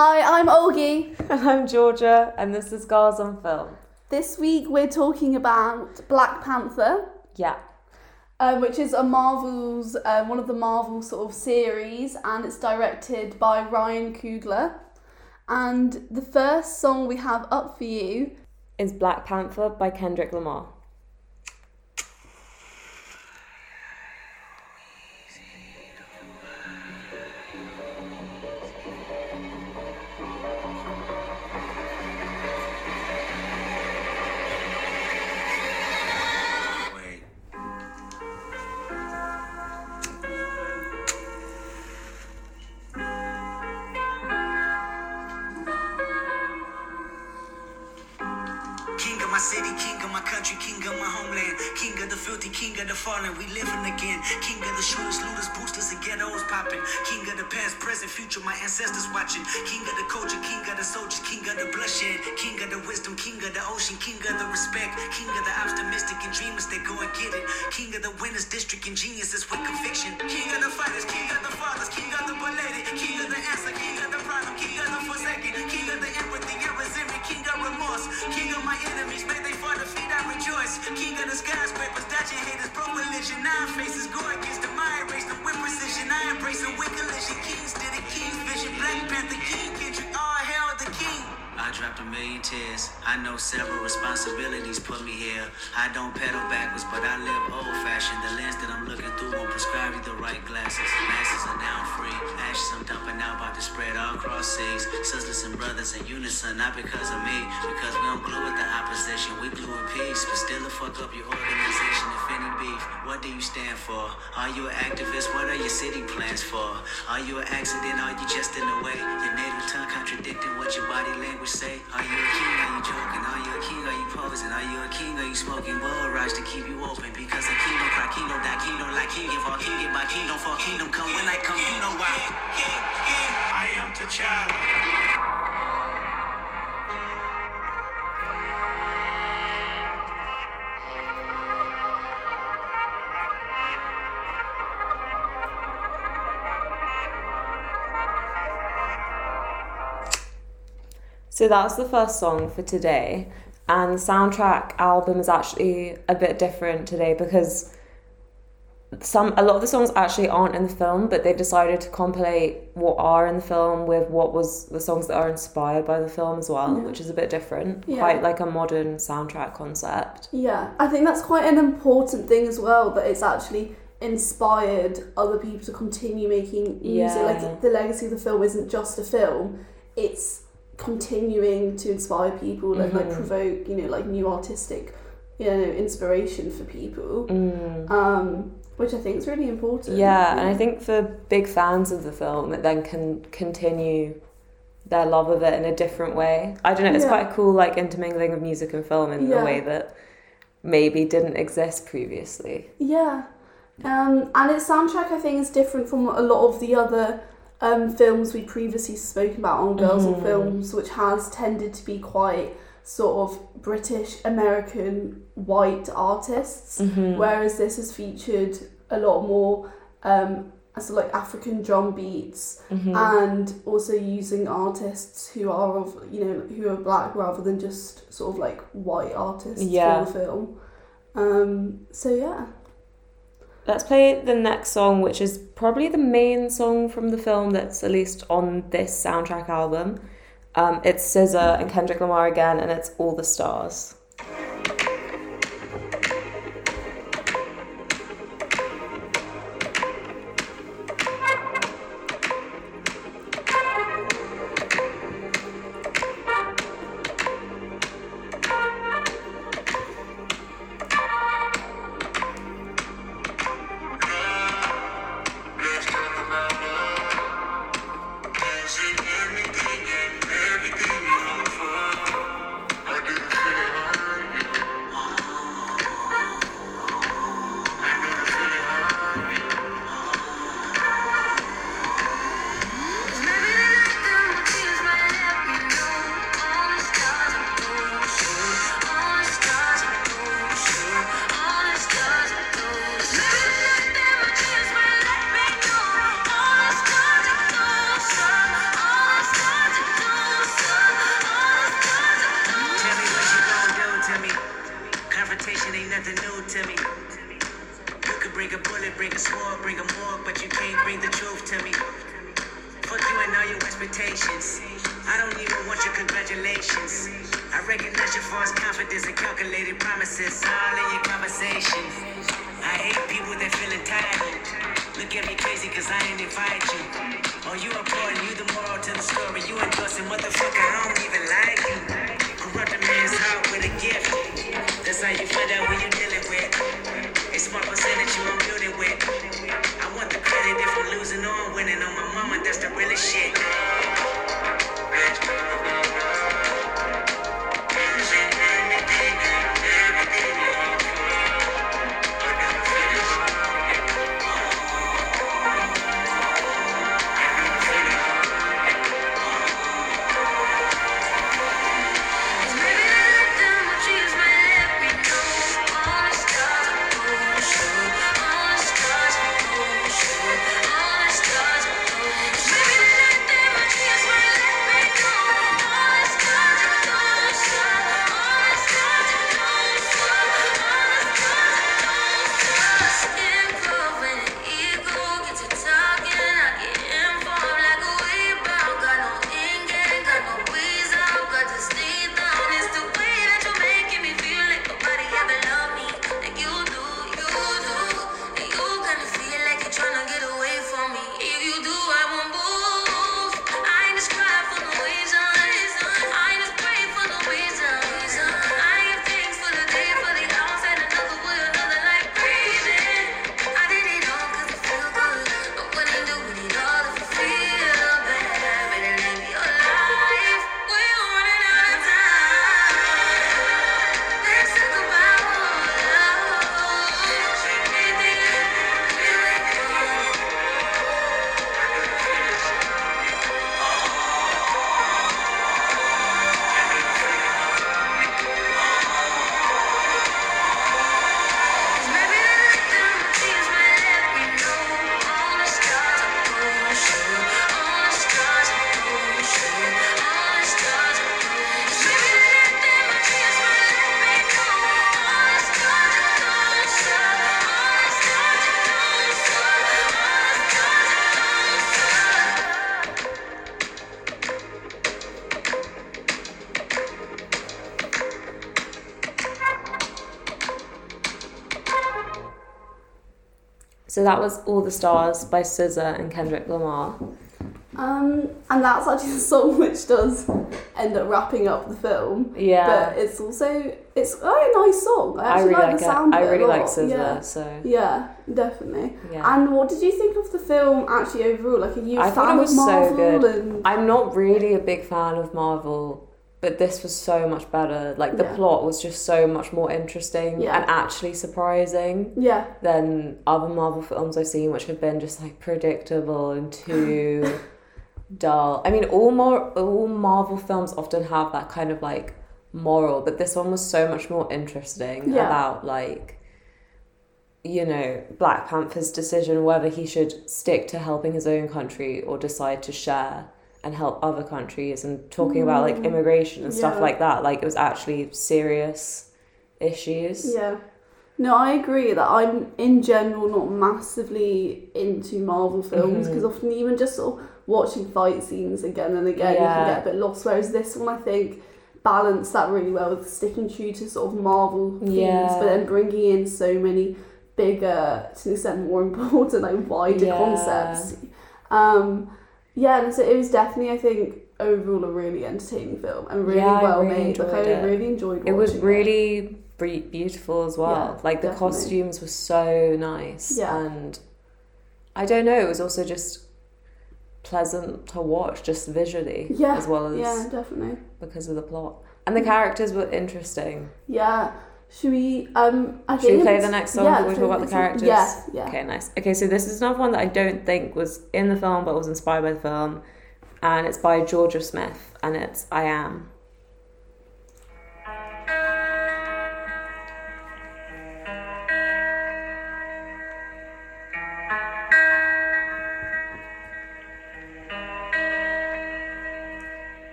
Hi, I'm Olgie. And I'm Georgia, and this is Girls on Film. This week we're talking about Black Panther, Yeah. um, which is a Marvel's um, one of the Marvel sort of series, and it's directed by Ryan Coogler. And the first song we have up for you Is Black Panther by Kendrick Lamar. Don't pedal backwards, but I live old fashioned. The lens that I'm looking through won't prescribe you the right glasses. Masses are now free. Ashes I'm dumping out, about to spread all across seas. Sisters and brothers in unison, not because of me, because we don't glue with the opposition. We glue with peace, but still fuck up your organization. If any beef, what do you stand for? Are you an activist? What are your city plans for? Are you an accident? Are you just in the way? Your native tongue contradicting what your body language say? Are you a king? Are you joking? Are you a king? Are you posing? Are you a king? Are you smoking rush to keep you open? Because a king don't cry, king don't die, king don't like king. Give all king, give my kingdom for kingdom come. When I come, you know why. I am T'Challa. So that's the first song for today. And the soundtrack album is actually a bit different today because some a lot of the songs actually aren't in the film, but they decided to compilate what are in the film with what was the songs that are inspired by the film as well, which is a bit different. Yeah. Quite like a modern soundtrack concept. Yeah, I think that's quite an important thing as well that it's actually inspired other people to continue making music. Yeah. Like the legacy of the film isn't just a film; it's continuing to inspire people and like provoke, you know, like new artistic, you know, inspiration for people. Um, which I think is really important. Yeah, and I think for big fans of the film, it then can continue their love of it in a different way. I don't know, it's Yeah. quite a cool like intermingling of music and film in Yeah. a way that maybe didn't exist previously. Yeah, um, and its soundtrack I think is different from a lot of the other um, films we previously spoken about on Girls on Films, which has tended to be quite sort of British American white artists, whereas this has featured a lot more um, of like African drum beats and also using artists who are of you know who are black rather than just sort of like white artists Yeah. for the film. Um, so yeah. Let's play the next song, which is probably the main song from the film that's at least on this soundtrack album. Um, it's SZA and Kendrick Lamar again, and it's All the Stars. At me crazy cause I ain't invite you. Oh, you important, you the moral to the story. You endorsing, motherfucker, I don't even like you. Corrupt a man's heart with a gift. That's how you find out who you dealing with. A small percentage you I'm building with. I want the credit if I'm losing or I'm winning on my mama, that's the realest shit. That was All the Stars by SZA and Kendrick Lamar. Um, and that's actually the song which does end up wrapping up the film. Yeah. But it's also it's a nice song. I I actually really like like the sound. I of it a really like. SZA, Yeah. so Yeah, definitely. yeah. And what did you think of the film actually overall? Like, are you a I fan thought it was of so good. And I'm not really a big fan of Marvel, but this was so much better. Like the Yeah. plot was just so much more interesting Yeah. and actually surprising yeah, than other Marvel films I've seen, which have been just like predictable and too dull. I mean, all more all Marvel films often have that kind of like moral, but this one was so much more interesting Yeah. about like you know Black Panther's decision whether he should stick to helping his own country or decide to share and help other countries and talking about like Mm. immigration and stuff like that like it was actually serious issues yeah. No, I agree that I'm in general not massively into Marvel films because often even just sort of watching fight scenes again and again, you can get a bit lost. Whereas this one, I think, balanced that really well with sticking true to sort of Marvel themes, Yeah. but then bringing in so many bigger, to an extent, more important, like wider Yeah. concepts. Um, yeah, and so it was definitely, I think, overall a really entertaining film and really Yeah, well really made. Like I it. really enjoyed. it was really bre- beautiful as well Yeah, like the definitely. costumes were so nice Yeah. and i don't know it was also just pleasant to watch just visually Yeah, as well as Yeah, definitely. because of the plot and the mm. characters were interesting Yeah. Should we? Um, I Should we play the next song yeah, before we talk about the characters? Yeah, yeah. okay nice okay so this is another one that i don't think was in the film but was inspired by the film and it's by Jorja Smith and it's i am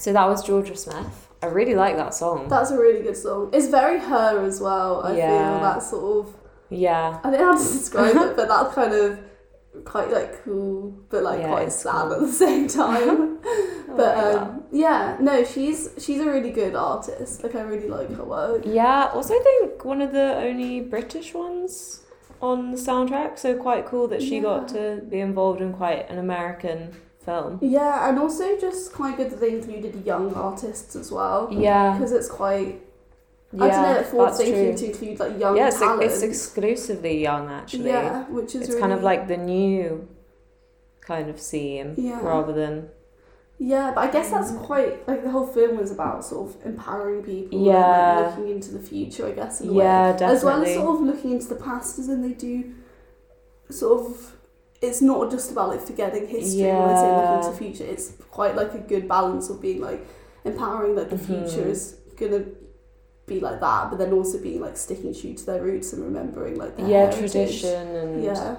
So that was Jorja Smith. I really like that song. That's a really good song. It's very her as well. I Yeah. feel that sort of. yeah. I don't know how to describe it, but that's kind of quite like cool, but like Yeah, quite sad cool. at the same time. but like um, yeah, no, she's she's a really good artist. Like I really like her work. Yeah, also I think one of the only British ones on the soundtrack, so quite cool that she got to be involved in quite an American film. Yeah, and also just quite good that they included young artists as well. Yeah, Because it's quite, yeah, I don't know, forward thinking to include like young Yeah, it's, talent. it's exclusively young actually. Yeah, which is it's really, kind of like the new kind of scene Yeah. rather than Yeah, but I guess that's mm. quite like the whole film was about sort of empowering people Yeah. and like, looking into the future, I guess. In a Yeah, way. As well as sort of looking into the past, as in they do sort of. It's not just about like forgetting history when I say looking to the future. It's quite like a good balance of being like empowering like the future Mhm. is gonna be like that, but then also being like sticking true to their roots and remembering like their yeah heritage. tradition and Yeah,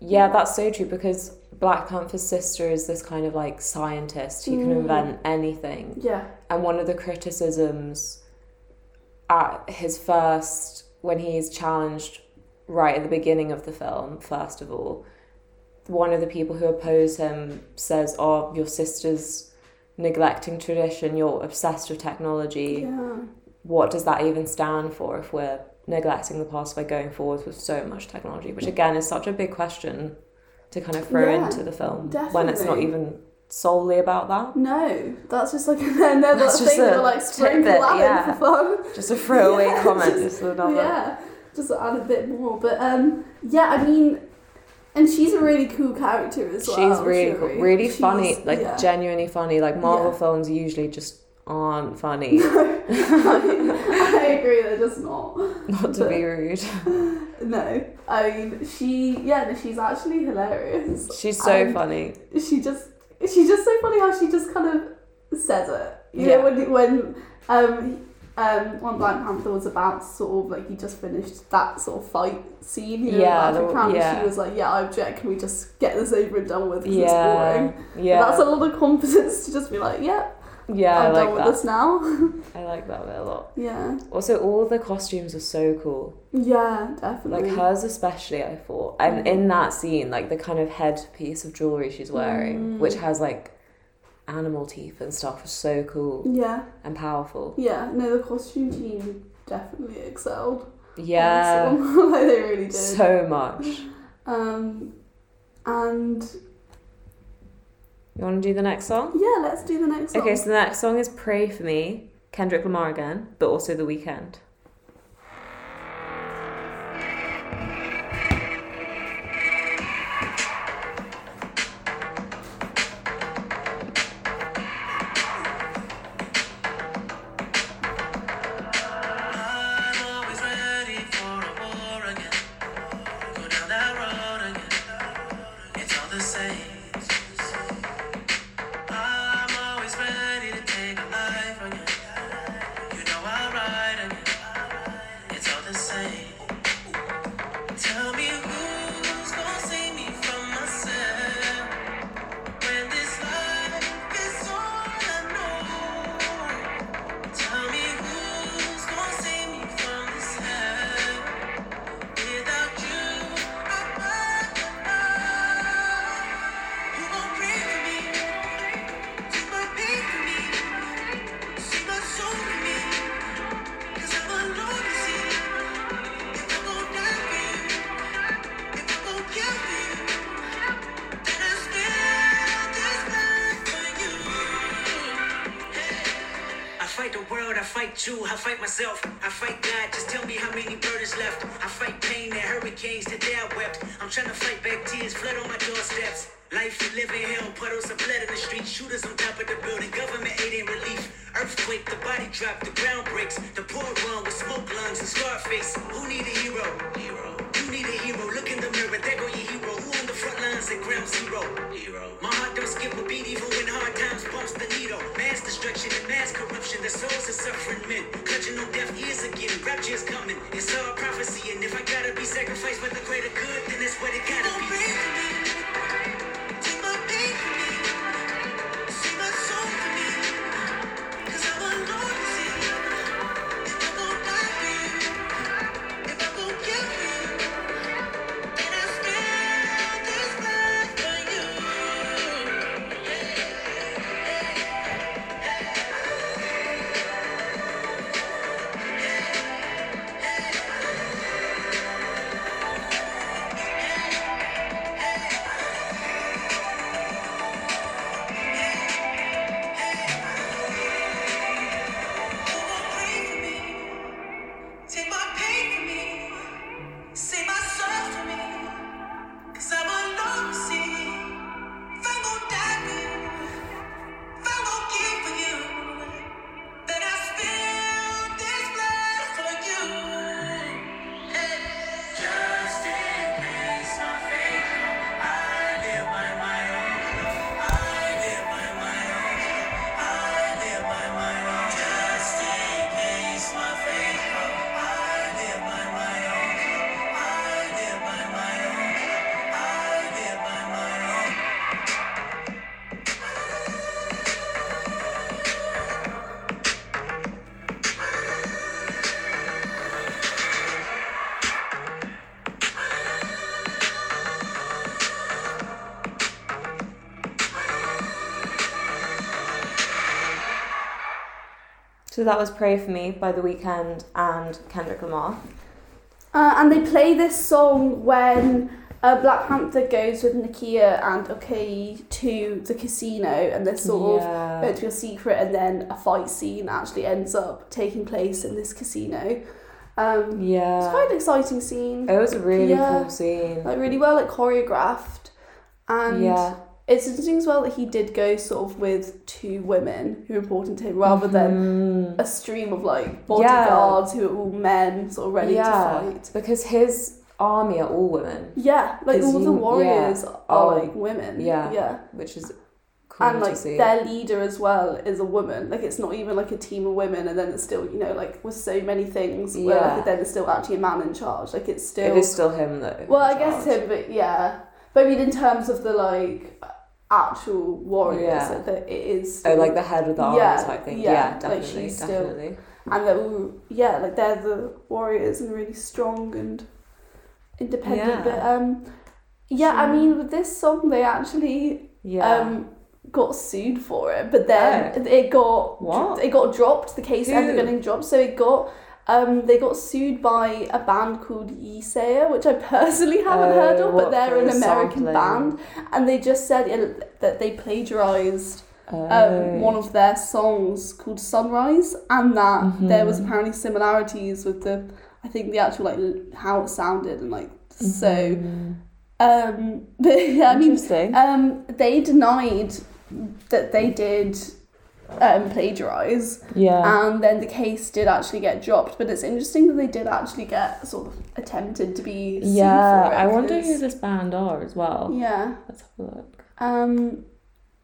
Yeah, that's so true because Black Panther's sister is this kind of like scientist who can Mm. invent anything. yeah, And one of the criticisms at his first, when he's challenged right at the beginning of the film, first of all, one of the people who oppose him says, Oh, your sister's neglecting tradition, you're obsessed with technology. yeah. What does that even stand for if we're neglecting the past by going forward with so much technology? Which again is such a big question to kind of throw Yeah, into the film when it's not even solely about that. No, that's just like another That's just thing a to like sprinkle that yeah. for fun. Just a throwaway Yeah, comment. just- Just another. Yeah, just add a bit more. But um, yeah, I mean, and she's a really cool character as well. She's really Shuri. cool, really She's- funny, like yeah. genuinely funny. Like Marvel Yeah. films usually just aren't funny. I agree, they're just not. Not to be rude. No, I mean, she yeah, she's actually hilarious. She's so And funny. She just she's just so funny how she just kind of says it. You Yeah. know when when um um when Black Panther was about sort of like he just finished that sort of fight scene. You know, Yeah, the- the crown, yeah. She was like, "Yeah, I object. Can we just get this over and done with? 'cause Yeah, it's boring." yeah. But that's a lot of confidence to just be like, "Yeah, Yeah, I I'm like done with this now. I like that bit a lot. yeah. Also, all the costumes are so cool. Yeah, definitely. Like hers, especially, I thought. And in that scene, like the kind of headpiece of jewelry she's wearing, Mm. which has like animal teeth and stuff, was so cool Yeah, and powerful. yeah. No, the costume team definitely excelled. Yeah, like they really did. so much. um, and You want to do the next song? yeah, let's do the next song. Okay, so the next song is "Pray for Me," Kendrick Lamar again, but also The Weeknd. So that was "Pray for Me" by The Weeknd and Kendrick Lamar. Uh, and they play this song when uh, Black Panther goes with Nakia and Okoye to the casino, and they're sort Yeah. of meant to a secret, and then a fight scene actually ends up taking place in this casino. Um, yeah, it's quite an exciting scene, it was a really Yeah. cool scene. like really well like choreographed, and yeah, it's interesting as well that he did go sort of with two women who are important to him rather than Mm. a stream of like Yeah. bodyguards who are all men sort of ready yeah, to fight. because his army are all women, Yeah, like all the warriors yeah. are Oh, like women. yeah. yeah, which is cool and like see. their leader as well is a woman. Like it's not even like a team of women, and then it's still you know like with so many things where like then it's still actually a man in charge. Like it's still It is still him though. well, I guess him, but yeah. But I mean, in terms of the like, actual warriors. Yeah. That, that it is. Oh, like the head with the armor Yeah, type thing. yeah, Yeah, like definitely, she's still- definitely. and they're all, yeah, like they're the warriors and really strong and independent. Yeah. But um, yeah, I mean, with this song, they actually Yeah. um got sued for it, but then it got What? it got dropped. The case ended Who? up getting dropped, so it got. Um, they got sued by a band called Yeasayer, which I personally haven't Oh, heard of, but they're an American sampling? band, and they just said yeah, that they plagiarized Oh. um, one of their songs called Sunrise, and that there was Mhm. apparently similarities with the, I think the actual like how it sounded and like so. Mhm. Um, but yeah, I mean, um, they denied that they did um, plagiarize, yeah. and then the case did actually get dropped. But it's interesting that they did actually get sort of attempted to be. yeah. I wonder who this band are as well. Yeah. Let's have a look. Um,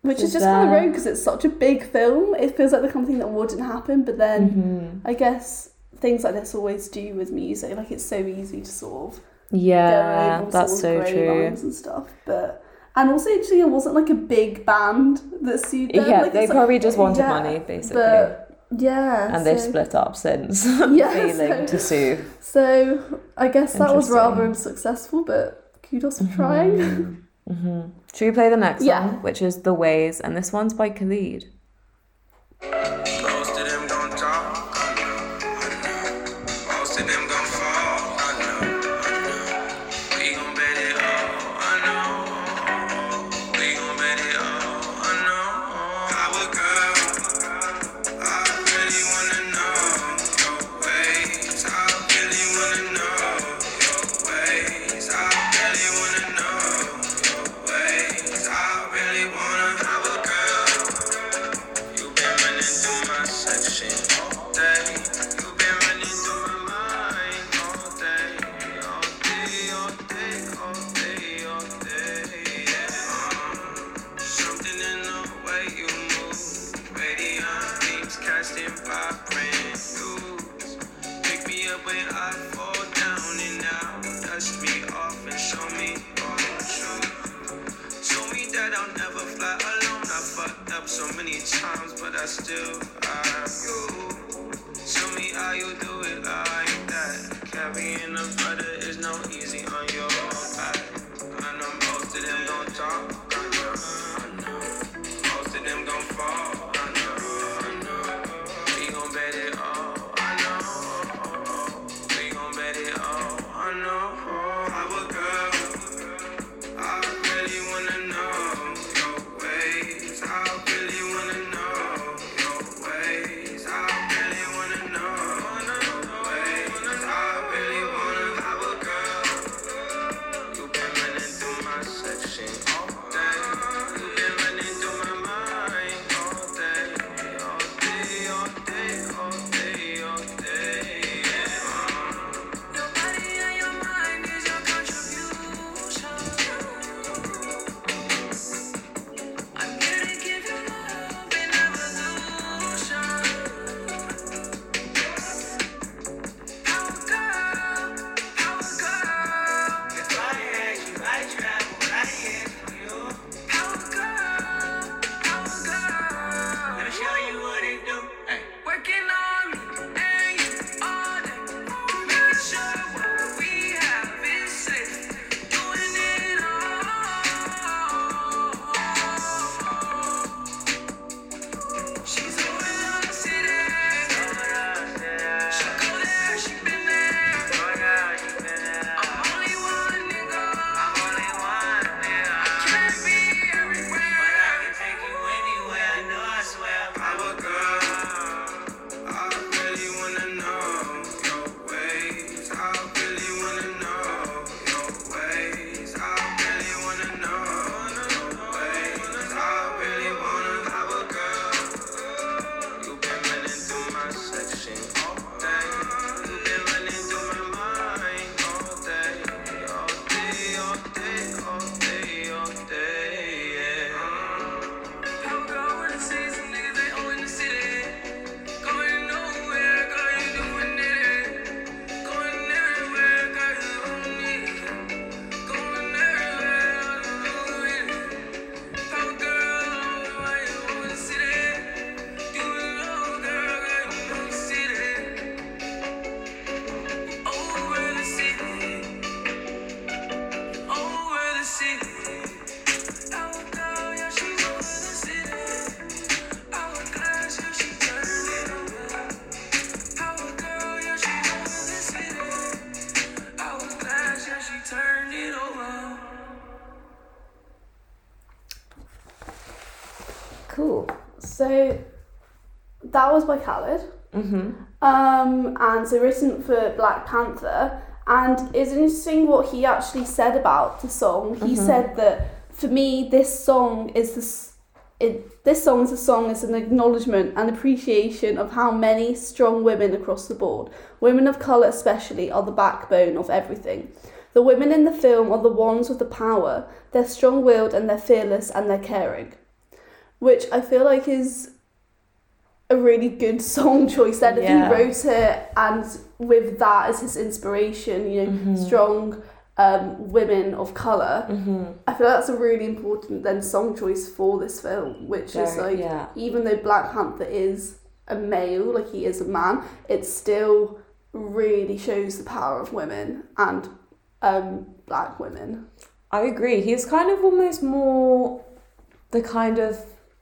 which is Is just kind of there- rogue because it's such a big film. It feels like the kind of thing that wouldn't happen, but then Mhm. I guess things like this always do with music. Like it's so easy to sort of Yeah, that's so true. lines and stuff. But and also actually, it wasn't like a big band that sued them. Yeah, like, they it's like- probably just wanted yeah, money, basically. But yeah, and they've split up since, Yeah, failing so- to sue. So I guess that was rather unsuccessful, but kudos for trying. hmm Should we play the next Yeah. one, which is The Ways, and this one's by Khalid. So that was by Khalid. Mm-hmm. Um, and so written for Black Panther. And it's interesting what he actually said about the song. He said that for me, this song is this. It, this song is a song is an acknowledgement and appreciation of how many strong women across the board, women of colour especially, are the backbone of everything. The women in the film are the ones with the power. They're strong willed and they're fearless and they're caring. Which I feel like is a really good song choice then if Yeah. he wrote it and with that as his inspiration you know Mm-hmm. strong um, women of color Mm-hmm. i feel like that's a really important then song choice for this film which is like yeah. even though black panther is a male like he is a man it still really shows the power of women and um, black women I agree. He's kind of almost more the kind of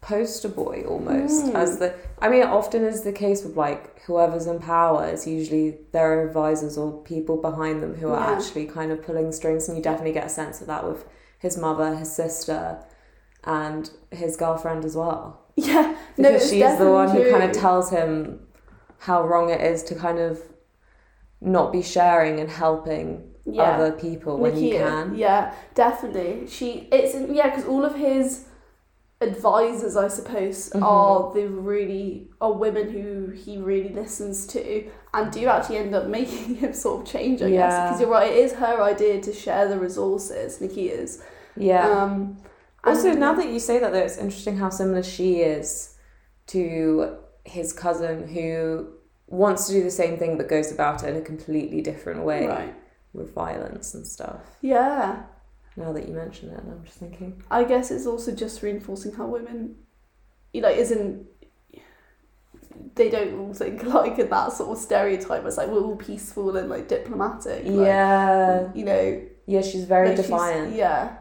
poster boy almost Mm. as the I mean it often is the case with like whoever's in power is usually their advisors or people behind them who are Yeah. actually kind of pulling strings and you definitely get a sense of that with his mother, his sister and his girlfriend as well. yeah Because it's she's the one who definitely kind of tells him how wrong it is to kind of not be sharing and helping Yeah. other people when you can. Yeah, definitely. She it's yeah because all of his advisors, I suppose, Mm-hmm. are the really are women who he really listens to and do actually end up making him sort of change. I guess because you're right, it is her idea to share the resources. Nakia's. Yeah. Um, and- Also, now that you say that, though, it's interesting how similar she is to his cousin who wants to do the same thing but goes about it in a completely different way right, with violence and stuff. yeah. Now that you mention it, I'm just thinking. I guess it's also just reinforcing how women, you know, isn't. They don't all think like in that sort of stereotype. It's like we're all peaceful and like diplomatic. like, yeah. you know, Yeah, she's very like, she's- defiant. Yeah.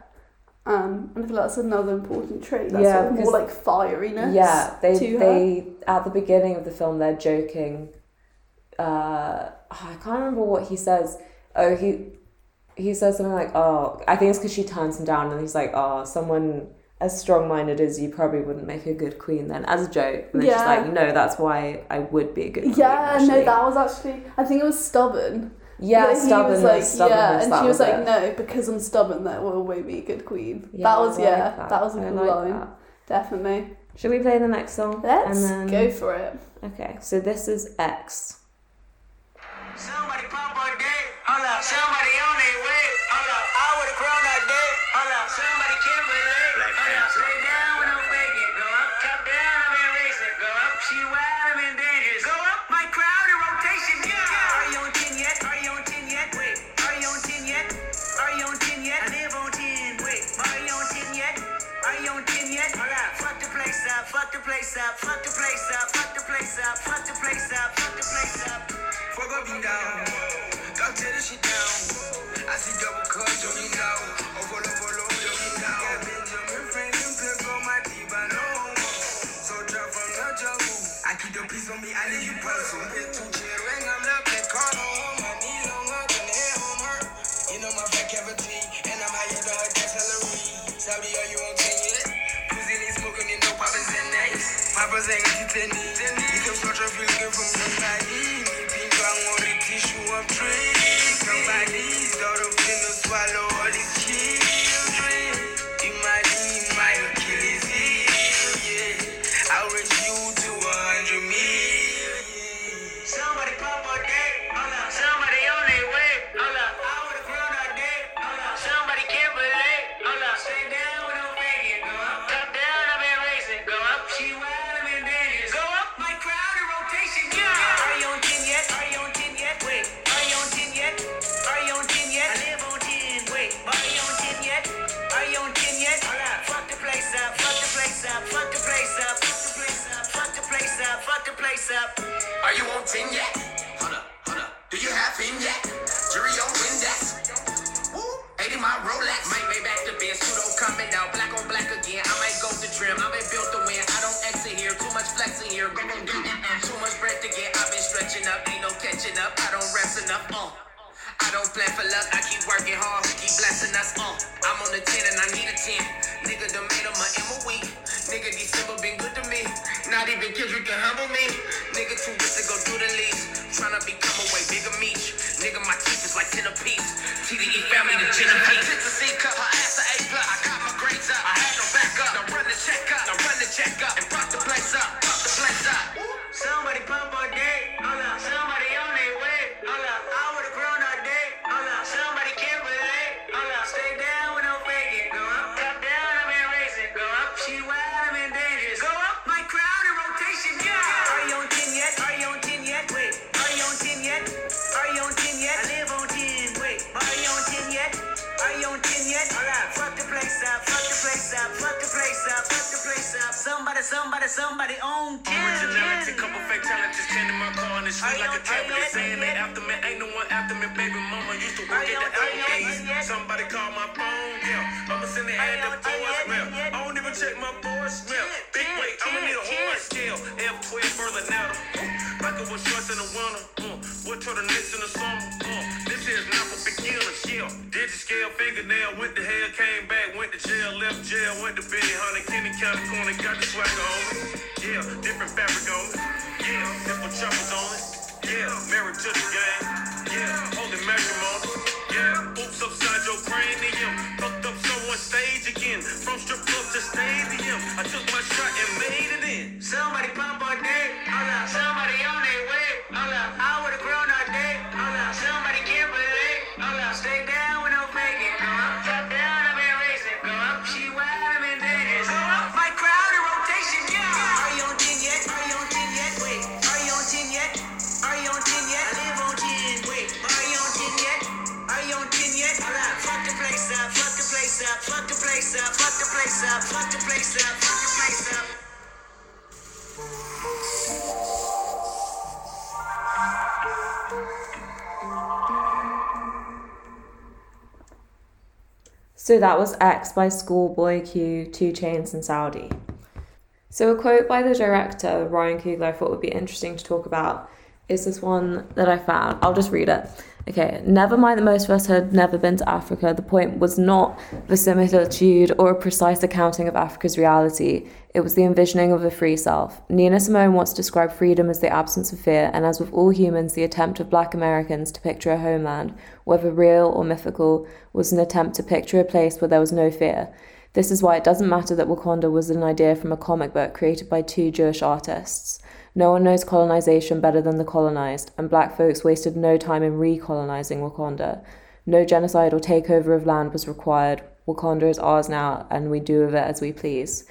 Um, and I feel that's another important trait. That's Yeah, sort of more like fieriness. Yeah, they to her. they at the beginning of the film they're joking. Uh, I can't remember what he says. Oh, he he says something like, "Oh, I think it's because she turns him down," and he's like, "Oh, someone as strong-minded as you probably wouldn't make a good queen." Then, as a joke, and then she's like, "No, that's why I would be a good queen." Yeah, actually." no, that was actually. I think it was stubborn. yeah, But he stubbornness, like, yeah, and she was, like, it. no, because I'm stubborn, that will make me a good queen. Yeah, that was like yeah, that. that. was a I good like line, that. definitely. Should we play the next song? Let's and then... go for it. Okay, so this is X. Somebody pop on deck. Hold up. Somebody on their way. Hold up. I would've grown that day. Hold up. Somebody can't relate. Black Hold up. Stay down when I'm faking. Go up. Top down, I'm in racing. Go up. She wild, I'm in dangerous. Go up. My crowd in rotation. Yeah. Are you on 10 yet? Are you on 10 yet? Wait. Are you on 10 yet? Are you on 10 yet? I live on 10. Wait. Are you on 10 yet? Are you on 10 yet? Hold up. Fuck the place up. Fuck the place up. Fuck the place up. Fuck the place up. Fuck the place up. Fuck the place up. Fuck up and down. Peace on me, I leave you. Hit two chair ring, I'm up in corner. My knees on her, the head on her. You know my fat cavity, and I'm higher than her dexterity. Saudi, are you on 10 yet? Pussy ain't smoking, you know Papa's in next. Papa's ain't got you 10 You can start your feel looking from somebody. Me pink, I want the tissue of trees. My car in the street like a. They saying they after me, ain't no one after me. Baby mama used to work at the Apple Gates. Somebody call my phone, yeah. I'ma send the ad up voicemail. I don't even check my voicemail. Big weight, I'ma need a horse scale. F12 further now. Michael was shorts in the winter. Uh, what turtlenecks in the summer? Uh, this is not for beginners, yeah. Digit scale fingernail, went to hell, came back, went to jail, left jail, went to Benny Hunter, Kenny County Corner, got the swagger on me. Yeah, different fabric on me. Yeah, different choppers on it. Yeah, married to the game. Yeah, holy matrimony. Yeah, oops upside your cranium. Fucked up someone stage again. From strip club to stadium. I took my shot and made it in. Somebody place up. Fuck the place up. Fuck the place up. So that was X by Schoolboy Q, 2 Chainz, and Saudi. So a quote by the director, Ryan Coogler, I thought would be interesting to talk about is this one that I found. I'll just read it. Okay, never mind that most of us had never been to Africa. The point was not verisimilitude or a precise accounting of Africa's reality. It was the envisioning of a free self. Nina Simone once described freedom as the absence of fear, and as with all humans, the attempt of black Americans to picture a homeland, whether real or mythical, was an attempt to picture a place where there was no fear. This is why it doesn't matter that Wakanda was an idea from a comic book created by two Jewish artists. No one knows colonization better than the colonized, and black folks wasted no time in recolonizing Wakanda. No genocide or takeover of land was required. Wakanda is ours now, and we do with it as we please.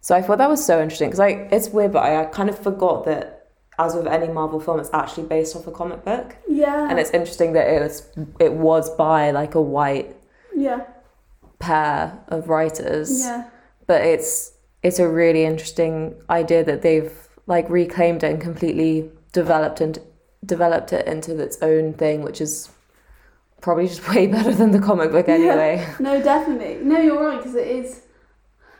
So I thought that was so interesting because like it's weird, but I, I kind of forgot that, as with any Marvel film, it's actually based off a comic book, Yeah. and it's interesting that it was it was by like a white yeah. pair of writers Yeah. but it's it's a really interesting idea that they've like reclaimed it and completely developed and developed it into its own thing which is probably just way better than the comic book anyway Yeah. No, definitely. No, you're right because it is.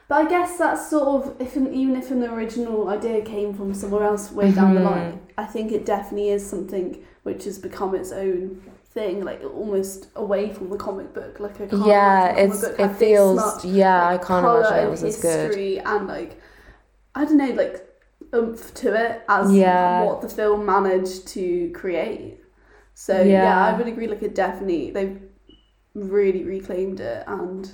But I guess that's sort of if an, even if an original idea came from somewhere else way down the Mhm. line, I think it definitely is something which has become its own thing, like almost away from the comic book. Like I can't yeah it's book it feels much, yeah like, i can't imagine it was as good history and like I don't know, like oomph to it as Yeah. what the film managed to create. So yeah. Yeah. I would agree. Like it definitely they've really reclaimed it, and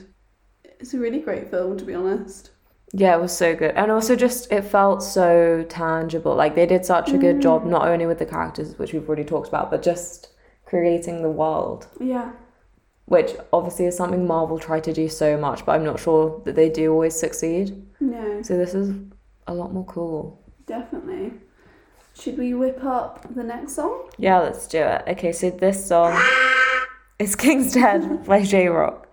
it's a really great film to be honest. yeah it was so good and also just it felt so tangible like they did such a good job Mm. not only with the characters which we've already talked about but just creating the world Yeah, which obviously is something marvel tried to do so much but i'm not sure that they do always succeed no, So this is a lot more cool. Definitely. Should we whip up the next song? Yeah, let's do it. Okay, so this song is King's Dead by Jay Rock.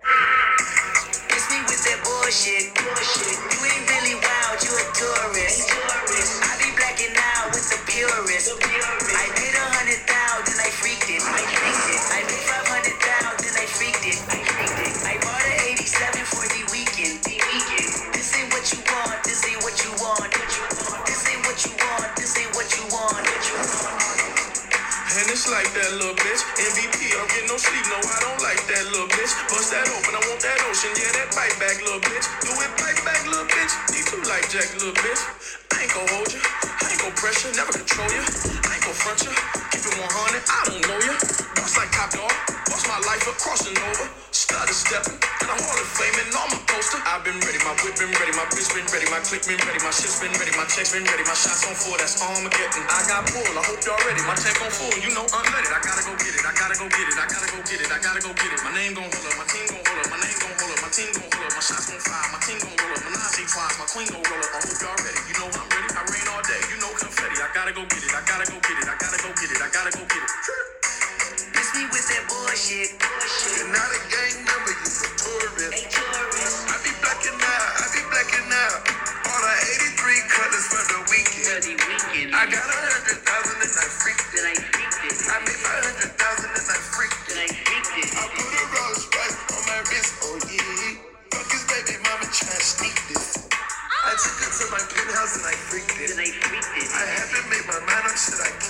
Like that little bitch. MVP, I don't get no sleep. No, I don't like that little bitch. Bust that open, I want that ocean. Yeah, that bite back, little bitch. Do it bite back, little bitch. Need to like Jack, little bitch. I ain't gon' hold you. I ain't gon' pressure, never control you. I ain't gon' front you. Keep it 100, I don't know you. Boots like top dog. Watch my life up, crossing over. Started stepping, got a Hall of Fame and on my poster. I've been ready, my whip been ready, my bitch been ready, my click been ready, my shit's been ready, my checks been ready, my shots on full, that's all I'm getting. I got pull, I hope y'all ready, my tank on full, you know unleaded. I gotta go get it, I gotta go get it, I gotta go get it, I gotta go get it. My name gon' hold up, my team gon' hold up, my name gon' hold up, my team gon' hold up, my shots gon' fire, my team gon' roll up, my Nazi twice, my queen gon' roll up. I hope y'all ready, you know I'm ready, I rain all day, you know confetti. I gotta go get it, I gotta go get it, I gotta go get it, I gotta go get it. Bullshit. You're not a gang member, you a tourist. Hey, tourist. I be blacking out, I be blacking out. All the 83 colors for the weekend. For the weekend. I got a hundred thousand and I freaked it. I freaked it. I made my hundred thousand and I freaked it. I freaked it. I put a Rolls Royce on my wrist, oh yeah. Fuck his baby mama tryna sneak this. I took her to my penthouse and I freaked it. I freaked it. I haven't made my mind up, should I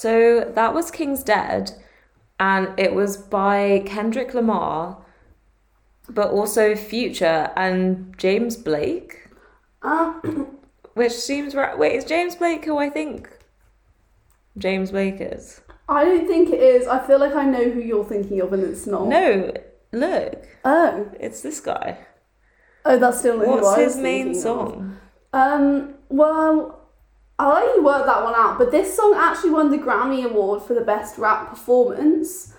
So that was King's Dead, and it was by Kendrick Lamar, but also Future and James Blake, Um, which seems right. Wait, is James Blake who I think James Blake is? I don't think it is. I feel like I know who you're thinking of, and it's not. No, look, Oh. it's this guy. Oh, that's still What's his main thinking of. song? Um. Well, I'll let you work that one out. But this song actually won the Grammy Award for the best rap performance.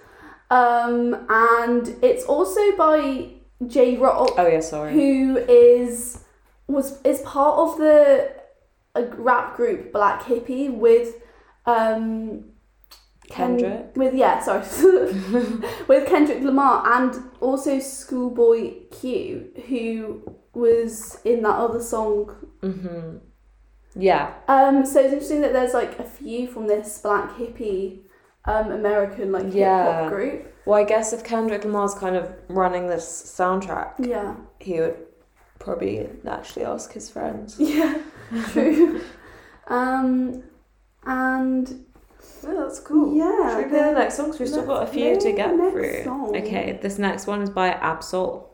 Um, and it's also by Jay Rock. Oh yeah, sorry. who is was is part of the a rap group Black Hippy with um Ken- Kendrick. with yeah sorry with Kendrick Lamar and also Schoolboy Q who was in that other song Mm-hmm. Yeah, um so it's interesting that there's like a few from this Black Hippy um American like hip Yeah. hop group Well, I guess if Kendrick Lamar's kind of running this soundtrack, yeah he would probably naturally ask his friends. yeah true um and Yeah, that's cool. Yeah, Should we play the then next song? 'Cause we've still got a few to get through. song. Okay, this next one is by Ab-Soul.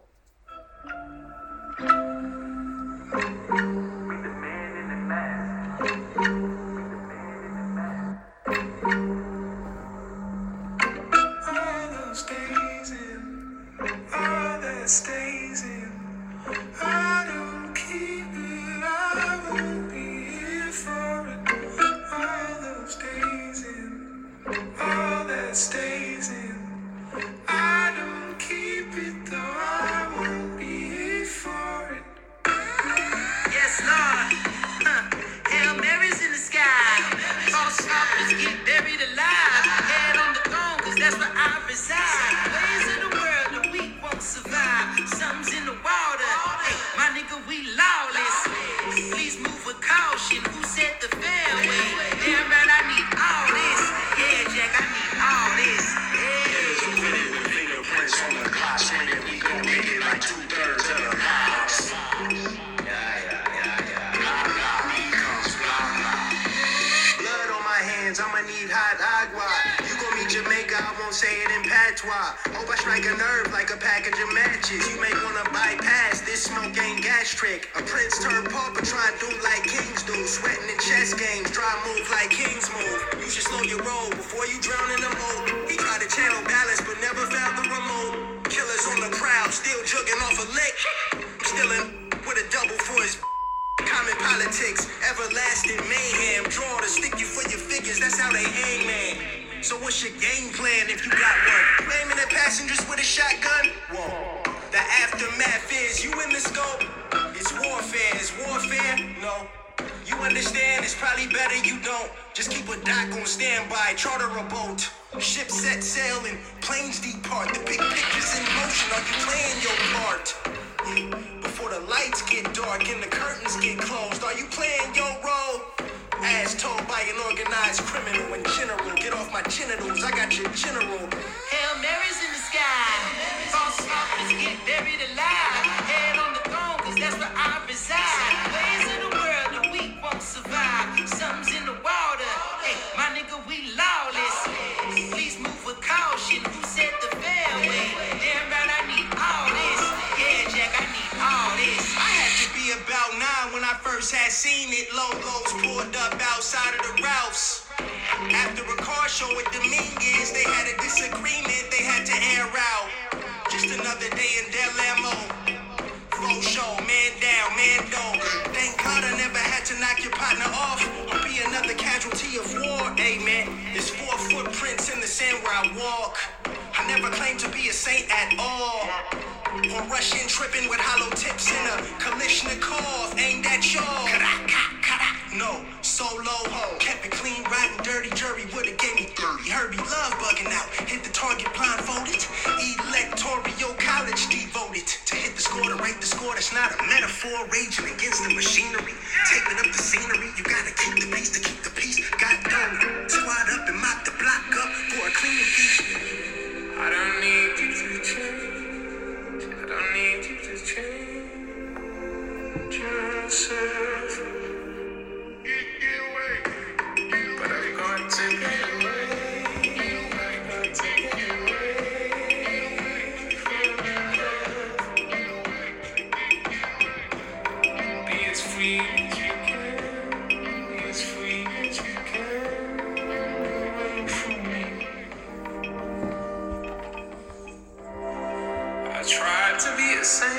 Had to be about nine when I first had seen it. Logos pulled up outside of the Ralphs. After a car show at Dominguez, they had a disagreement Another day in Del. Full show, man down, man down. Thank God I never had to knock your partner off or be another casualty of war. Amen. There's four footprints in the sand where I walk. I never claimed to be a saint at all. On Russian tripping with hollow tips in a collision Kalashnikov aimed at y'all. No, solo ho. Kept it clean, riding dirty. Jury would've gave me 30. Herbie love bugging out. Hit the target blindfolded. Electoral. To hit the score, to rate the score. That's not a metaphor. Raging against the machinery. Taping up the scenery. You gotta keep the peace to keep the peace. Got done. Squad up and mop the block up for a clean beat. I don't need you to change. I don't need you to change yourself. But I'm going to get tried to be a saint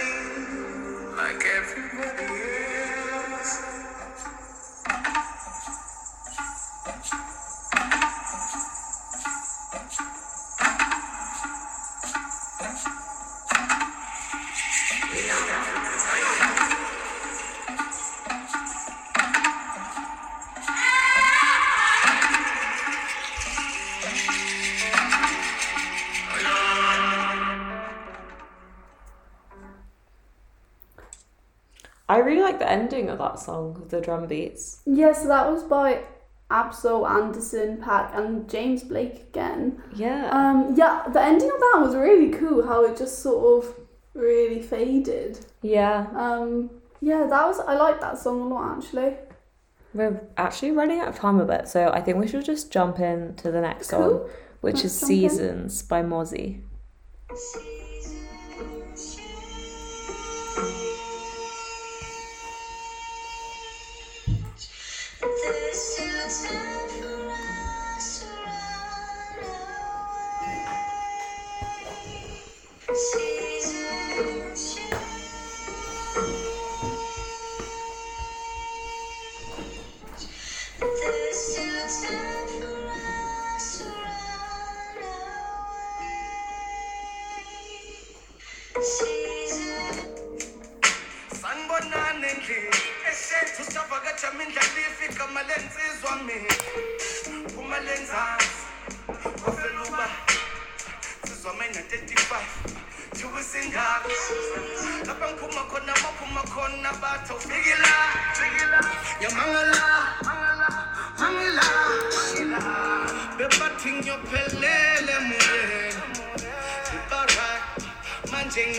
that song the drum beats. Yeah, so that was by Ab-Soul, Anderson, Paak, and James Blake again. Yeah. Um, yeah, the ending of that was really cool. How it just sort of really faded. yeah. Um, yeah, that was I liked that song a lot actually. We're actually running out of time a bit, so I think we should just jump in to the next Cool. song, which Let's is jump in. Seasons by Mozzy.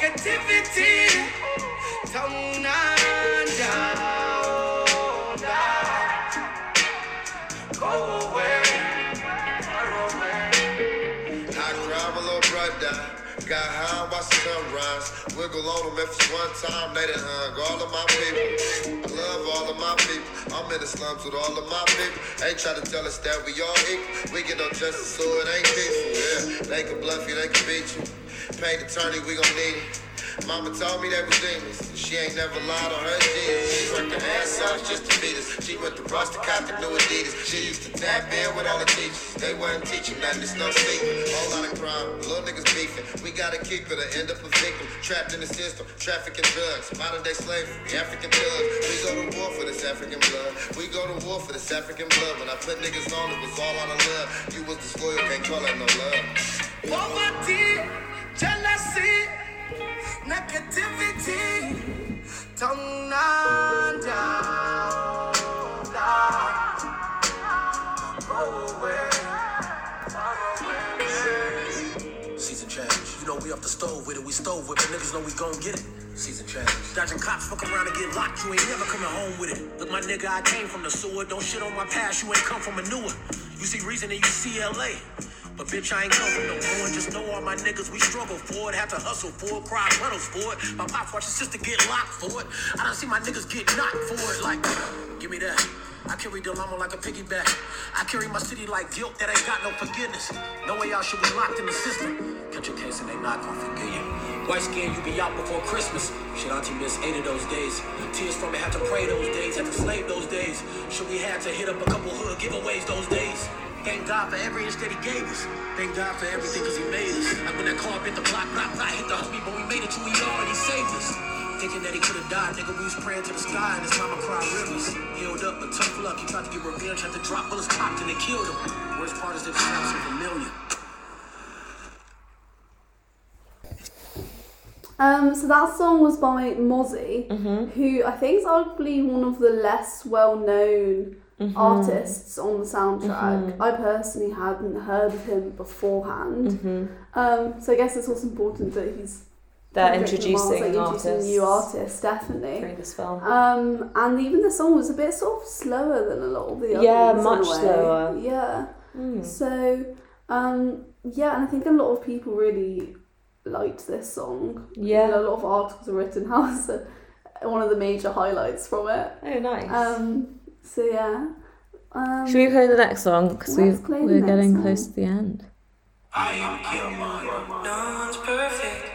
negativity one time. They done hung all of my people. I love all of my people. I'm in the slums with all of my people. Ain't try to tell us that we all equal. We get no justice, so it ain't peaceful. Yeah, they can bluff you, they can beat you. Paid attorney, we gon' need it. Mama told me they was demons. She ain't never lied on her jeans. She worked her ass off just to feed us. She went to Ross to cop the new Adidas. She used to tap in with all the teachers. They wasn't teaching nothing, it's no secret. Whole lot of crime, little niggas beefing. We gotta keep it or end up a victim. Trapped in the system, trafficking drugs. Modern day slavery, African thugs. We go to war for this African blood. We go to war for this African blood. When I put niggas on, it was all out of love. You was disloyal, can't call it no love. Poverty, jealousy, negativity. Season change. You know we off the stove with it. We stove with it. Niggas know we gon' get it. Season change. Dodging cops, fuck around and get locked. You ain't never coming home with it. Look, my nigga, I came from the sewer. Don't shit on my past. You ain't come from a newer. You see reason and you see LA. But bitch, I ain't come no ruin. Just know all my niggas, we struggle for it. Have to hustle for it. Cry puddles for it. My pops watch his sister get locked for it. I don't see my niggas get knocked for it. Like, give me that. I carry Delamo like a piggyback. I carry my city like guilt that ain't got no forgiveness. No way y'all should be locked in the system. Catch case and they not gonna forgive you. White skin, you be out before Christmas. Shit, auntie missed eight of those days. Tears from it, had to pray those days, had to slave those days. Should we had to hit up a couple hood giveaways those days. Thank God for every inch that he gave us. Thank God for everything cause he made us. Like when that car bit the block, block, block, hit the homie, but we made it to we already saved us. Thinking that he could have died, nigga, we was praying to the sky and his mama cried rivers. Healed up, but tough luck. He tried to get revenge, had to drop bullets, popped and they killed him. Worst part is that it sounds so familiar. Um, so that song was by Mozzy, Mm-hmm. who I think is arguably one of the less well-known Mm-hmm. artists on the soundtrack. I personally hadn't heard of him beforehand. Mm-hmm. Um, so I guess it's also important that he's They're kind of Kendrick introducing like, artists introducing new artists, definitely. through this film. Um, and even the song was a bit sort of slower than a lot of the others. Yeah, much slower. Yeah. Mm. So, um, yeah, and I think a lot of people really liked this song. Yeah. You know, a lot of articles are written how it's one of the major highlights from it. Oh, nice. Um, so yeah. Um, Should we play the next song? Because we let's play the we're getting song. close to the end. I am Killmonger. No one's perfect,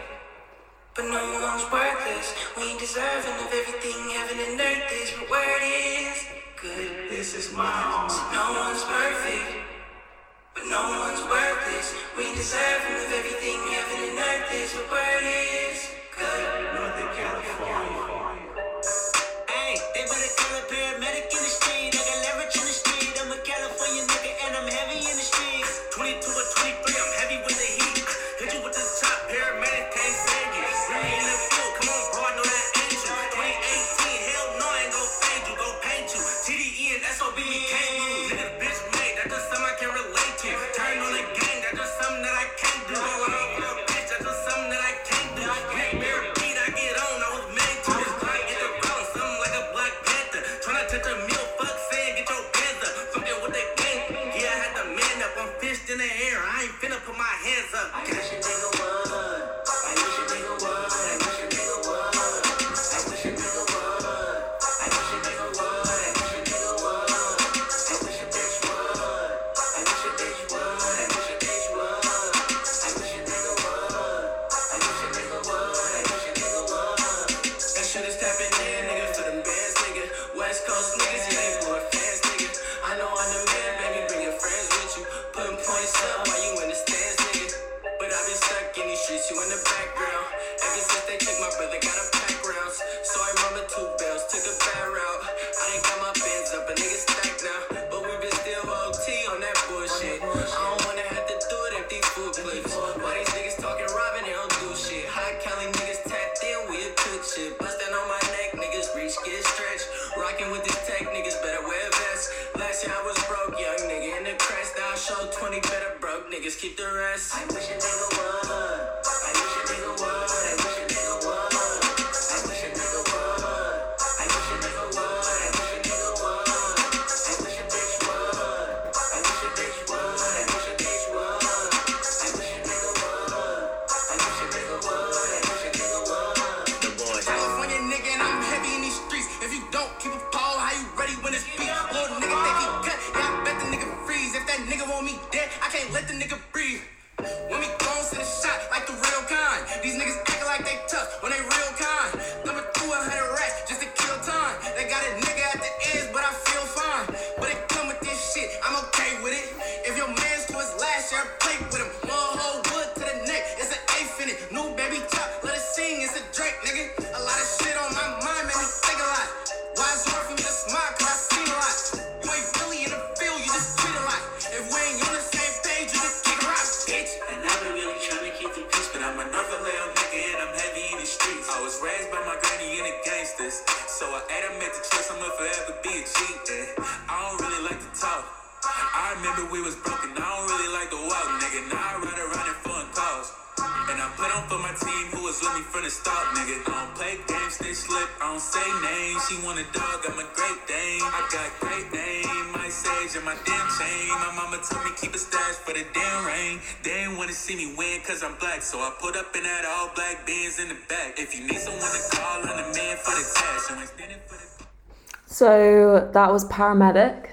but no one's worthless. We ain't deserving of everything heaven and earth is, but where it is good. This is my home. No one's perfect, but no one's worthless. We ain't deserving So that was Paramedic.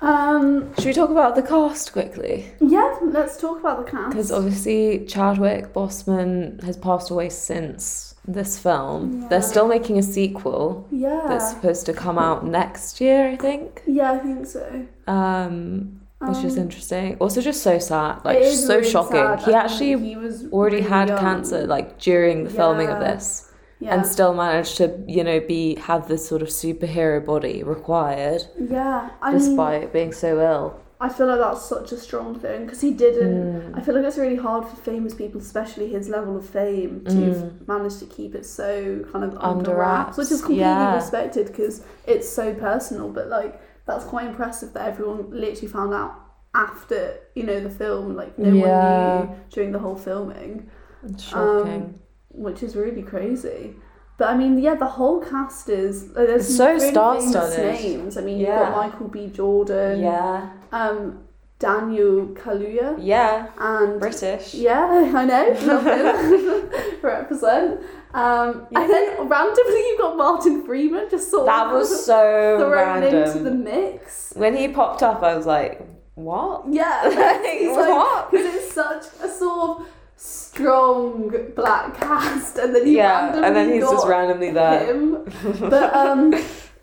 Um, Should we talk about the cast quickly? yeah, let's talk about the cast. Because obviously Chadwick Boseman has passed away since this film. They're still making a sequel yeah, that's supposed to come out next year, I think. yeah, I think so. Um, which is Um, interesting. Also, just so sad, like is so really shocking. sad. He I actually he was already really had young. cancer, like during the filming of this, yeah. and still managed to, you know, be have this sort of superhero body required, yeah, I mean, despite being so ill. I feel like that's such a strong thing because he didn't. Mm. I feel like it's really hard for famous people, especially his level of fame, to Mm. manage to keep it so kind of Under wraps, which is completely yeah. respected because it's so personal. But like, that's quite impressive that everyone literally found out after you know the film. Like, no Yeah. one knew during the whole filming, It's shocking. Um, which is really crazy. But I mean, yeah, the whole cast is like, there's It's so really star-studded. names. I mean, you've got Michael B. Jordan, yeah, um, Daniel Kaluuya, yeah, and British. yeah, I know, love him, represent. Um, and then randomly you've got Martin Freeman just sort That of that was so thrown into the mix. When he popped up, I was like, "What?" Yeah, it's What? because it's such a sort of strong black cast, and then you Yeah, randomly and then he's just randomly there. him. But um,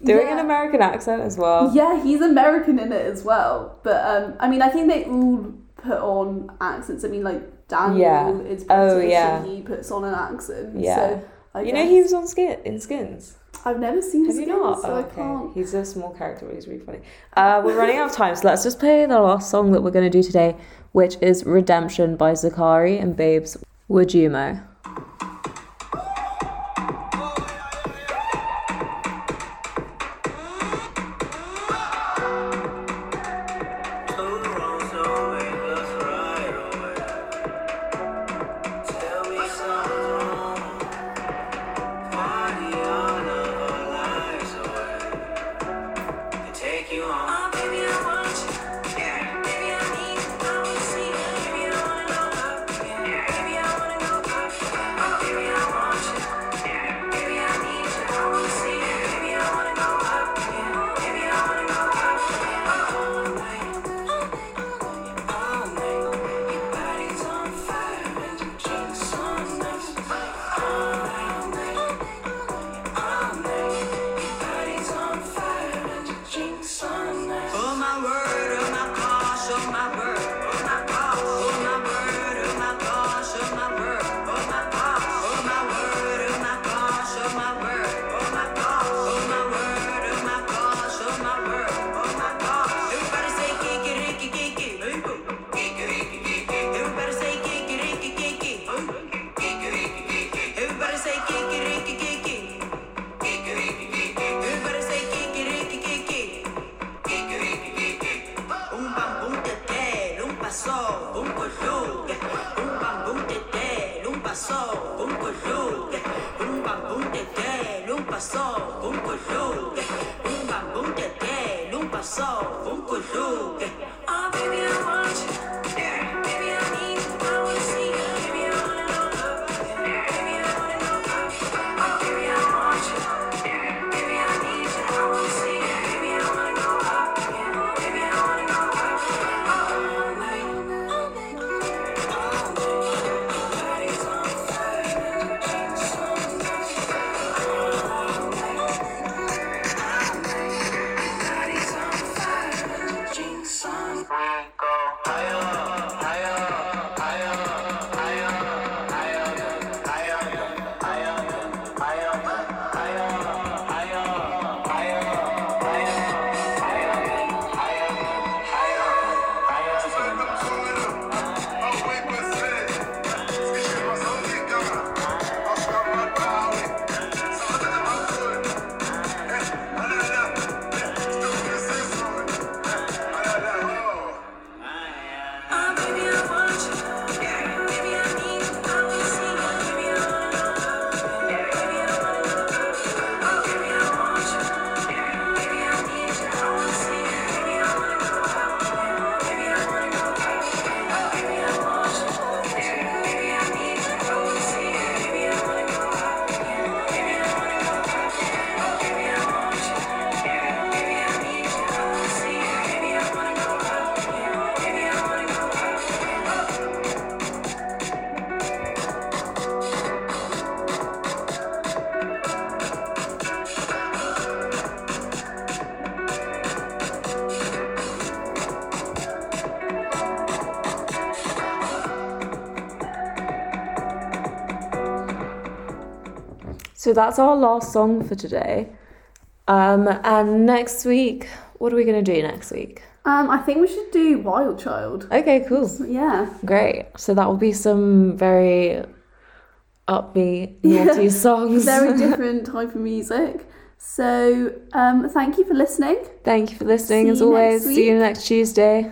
Doing yeah. an American accent as well. Yeah, he's American in it as well. But um, I mean, I think they all put on accents. I mean, like Daniel Yeah. is British Oh, yeah. he puts on an accent. Yeah. So I You know, he was on Skin in Skins. I've never seen Have his you not? so Oh, I can't. He's a small character, but he's really funny. Uh, we're running out of time, so let's just play the last song that we're going to do today, which is Redemption by Zacari and Babes Wodumo. So that's our last song for today. Um, and next week, what are we going to do next week? Um, I think we should do Wild Child. Okay, cool. Yeah. Great. So that will be some very upbeat, naughty yeah. songs. Very different type of music. So um, thank you for listening. Thank you for listening, see as always. See you next Tuesday.